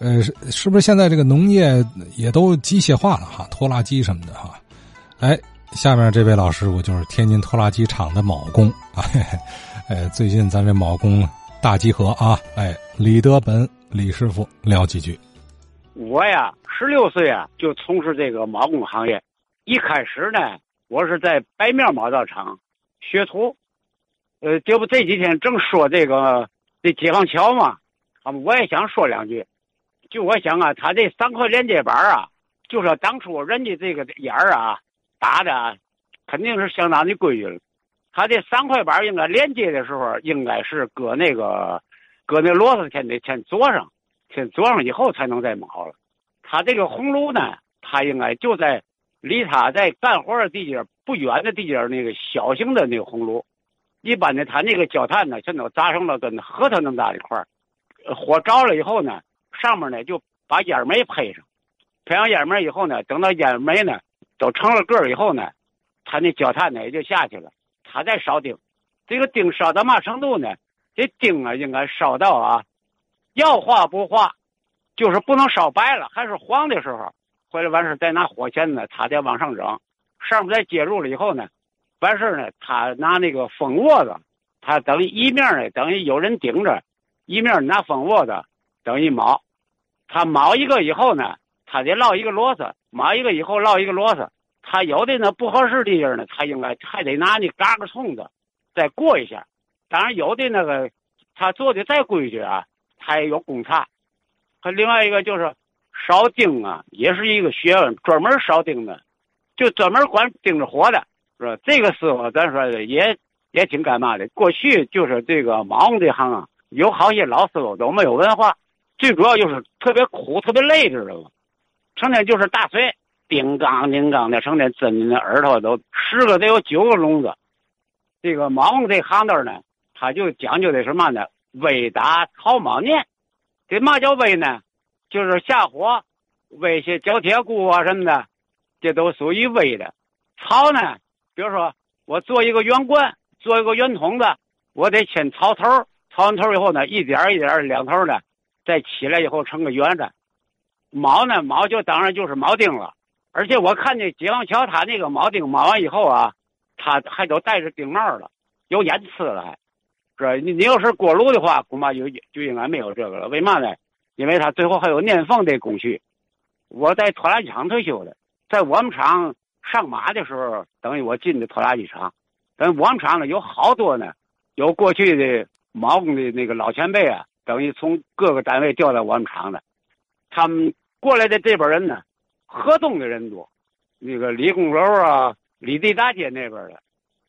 呃，是是不是现在这个农业也都机械化了哈？拖拉机什么的哈？哎，下面这位老师傅就是天津拖拉机厂的铆工啊。哎，最近咱这铆工大集合啊！哎，李德本李师傅聊几句。我呀，十六岁啊就从事这个铆工行业。一开始呢，我是在白庙铆造厂学徒。呃，这不这几天正说这个这解放桥嘛，啊，我也想说两句。就我想啊，他这三块连接板啊，就说当初人家这个眼儿啊打的，肯定是相当的规矩了。他这三块板应该连接的时候，应该是搁那个搁那螺丝先得先做上，先做上以后才能再铆了。他这个红炉呢，他应该就在离他在干活的地界不远的地界那个小型的那个红炉。一般的，他那个焦炭呢，全都砸成了跟核桃那么大的块儿。火着了以后呢。上面呢就把烟煤配上，配上烟煤以后呢，等到烟煤呢都成了个以后呢，他那脚炭呢也就下去了，他再烧丁。这个丁烧到嘛程度呢？这丁啊应该烧到啊，要化不化，就是不能烧白了，还是黄的时候，回来完事再拿火钳呢，他再往上扔，上面再接入了以后呢，完事呢，他拿那个蜂窝子，他等于一面呢等于有人顶着，一面拿蜂窝子等于铆。他铆一个以后呢，他得烙一个螺丝，铆一个以后烙一个螺丝。他有的呢不合适的地儿呢，他应该还得拿那嘎个冲子再过一下。当然有的那个他做的再规矩啊，他也有公差。和另外一个就是烧钉啊，也是一个学问，专门烧钉的，就专门管钉子活的，是吧？这个师傅咱说的也也挺干嘛的。过去就是这个铆这行啊，有好些老师傅都没有文化。最主要就是特别苦，特别累，知道吗？成天就是大锤，叮当叮当的，成天震的耳朵都十个得有九个聋子。这个铆这行当呢，他就讲究的什么呢？微打草铆念。这嘛叫微呢？就是下火，微些胶铁骨啊什么的，这都属于微的。草呢，比如说我做一个圆棍，做一个圆筒子，我得先草头，草完头以后呢，一点一点两头的。再起来以后成个圆的，铆呢铆就当然就是铆钉了，而且我看见解放桥它那个铆钉铆完以后啊，它还都带着钉帽了，有烟刺了还，是吧？你你要是锅炉的话，恐怕就就应该没有这个了。为嘛呢？因为它最后还有粘缝的工序。我在拖拉机厂退休的，在我们厂上马的时候，等于我进的拖拉机厂。等我们厂呢有好多呢，有过去的铆工的那个老前辈啊。等于从各个单位调到我们厂的，他们过来的这帮人呢，河东的人多，那个李公楼啊、李地大街那边的，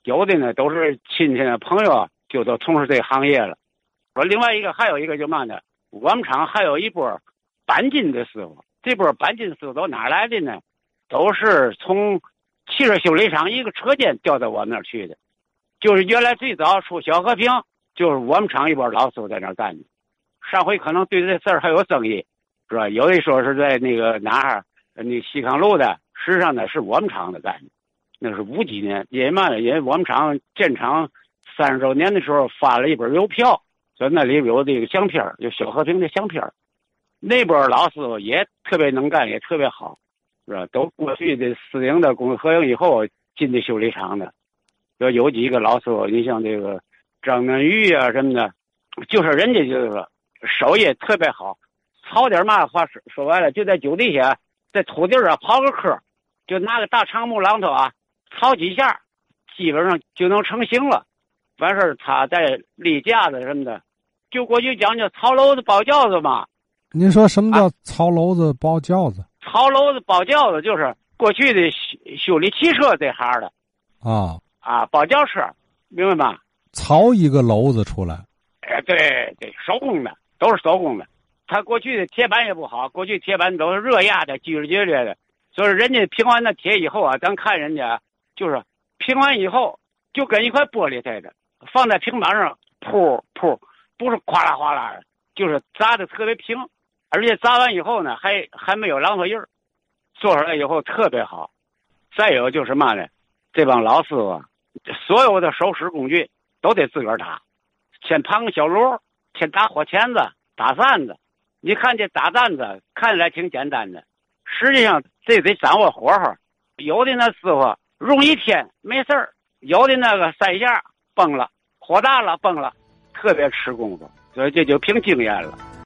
有的呢都是亲戚朋友啊，就都从事这行业了。我另外一个还有一个就嘛呢，我们厂还有一波钣金的师傅，这波钣金师傅都哪来的呢？都是从汽车修理厂一个车间调到我们那儿去的，就是原来最早出小和平，就是我们厂一波老师傅在那儿干的。上回可能对这事儿还有争议，是吧？有的说是在那个哪儿，那西康路的，实际上呢是我们厂的干的，那是五几年，因为嘛呢？因为我们厂建厂三十周年的时候发了一本邮票，在那里有这个相片有小和平的相片那波老师傅也特别能干，也特别好，是吧？都过去的私营的工合营以后进的修理厂的，有有几个老师傅，你像这个张南玉啊什么的，就是人家就是说。手艺特别好，刨点嘛话说说白了，就在酒地下，在土地上刨个坑，就拿个大长木榔头啊，刨几下，基本上就能成型了。完事儿他再立架子什么的，就过去讲究槽篓子包轿子嘛。您说什么叫槽篓子包轿子？槽篓子包轿子就是过去的修修理汽车这行的。啊啊，包轿车，明白吗？槽一个篓子出来。哎，对对，手工的。都是手工的，他过去的铁板也不好，过去铁板都是热压的、锯锯着的，所以人家平完那铁以后啊，咱看人家就是平完以后就跟一块玻璃似的，放在平板上，噗噗，不是哗啦哗啦的，就是砸的特别平，而且砸完以后呢，还还没有榔头印儿，做出来以后特别好。再有就是嘛呢，这帮老师傅所有的手使工具都得自个儿打，先盘个小炉。先打火钳子、打扇子，你看这打扇子看起来挺简单的，实际上这得掌握火候。有的那师傅用一天没事儿，有的那个三下崩了，火大了崩了，特别吃功夫，所以这就凭经验了。